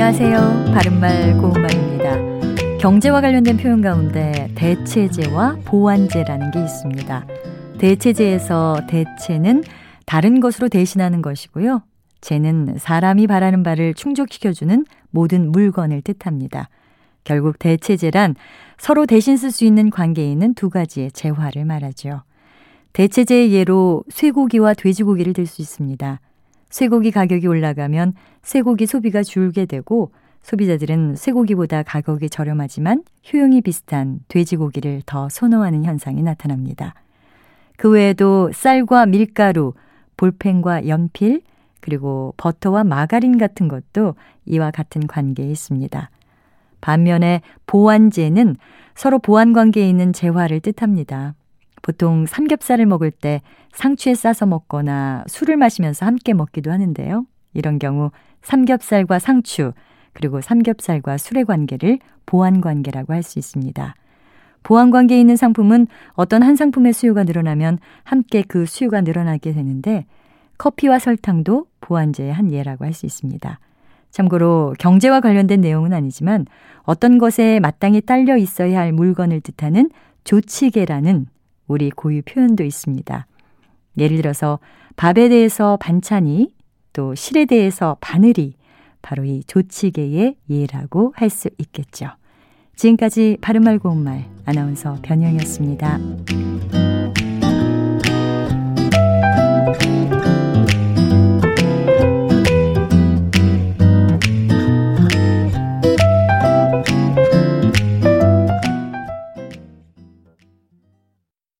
안녕하세요. 바른말 고운말입니다. 경제와 관련된 표현 가운데 대체제와 보완제라는 게 있습니다. 대체제에서 대체는 다른 것으로 대신하는 것이고요. 제는 사람이 바라는 바를 충족시켜주는 모든 물건을 뜻합니다. 결국 대체제란 서로 대신 쓸 수 있는 관계에 있는 두 가지의 재화를 말하죠. 대체제의 예로 쇠고기와 돼지고기를 들 수 있습니다. 쇠고기 가격이 올라가면 쇠고기 소비가 줄게 되고 소비자들은 쇠고기보다 가격이 저렴하지만 효용이 비슷한 돼지고기를 더 선호하는 현상이 나타납니다. 그 외에도 쌀과 밀가루, 볼펜과 연필, 그리고 버터와 마가린 같은 것도 이와 같은 관계에 있습니다. 반면에 보완제는 서로 보완 관계에 있는 재화를 뜻합니다. 보통 삼겹살을 먹을 때 상추에 싸서 먹거나 술을 마시면서 함께 먹기도 하는데요. 이런 경우 삼겹살과 상추, 그리고 삼겹살과 술의 관계를 보완 관계라고 할 수 있습니다. 보완 관계에 있는 상품은 어떤 한 상품의 수요가 늘어나면 함께 그 수요가 늘어나게 되는데 커피와 설탕도 보완제의 한 예라고 할 수 있습니다. 참고로 경제와 관련된 내용은 아니지만 어떤 것에 마땅히 딸려 있어야 할 물건을 뜻하는 조치계라는 우리 고유 표현도 있습니다. 예를 들어서 밥에 대해서 반찬이 또 실에 대해서 바늘이 바로 이 조치계의 예라고 할 수 있겠죠. 지금까지 바른말 고운말 아나운서 변형이었습니다.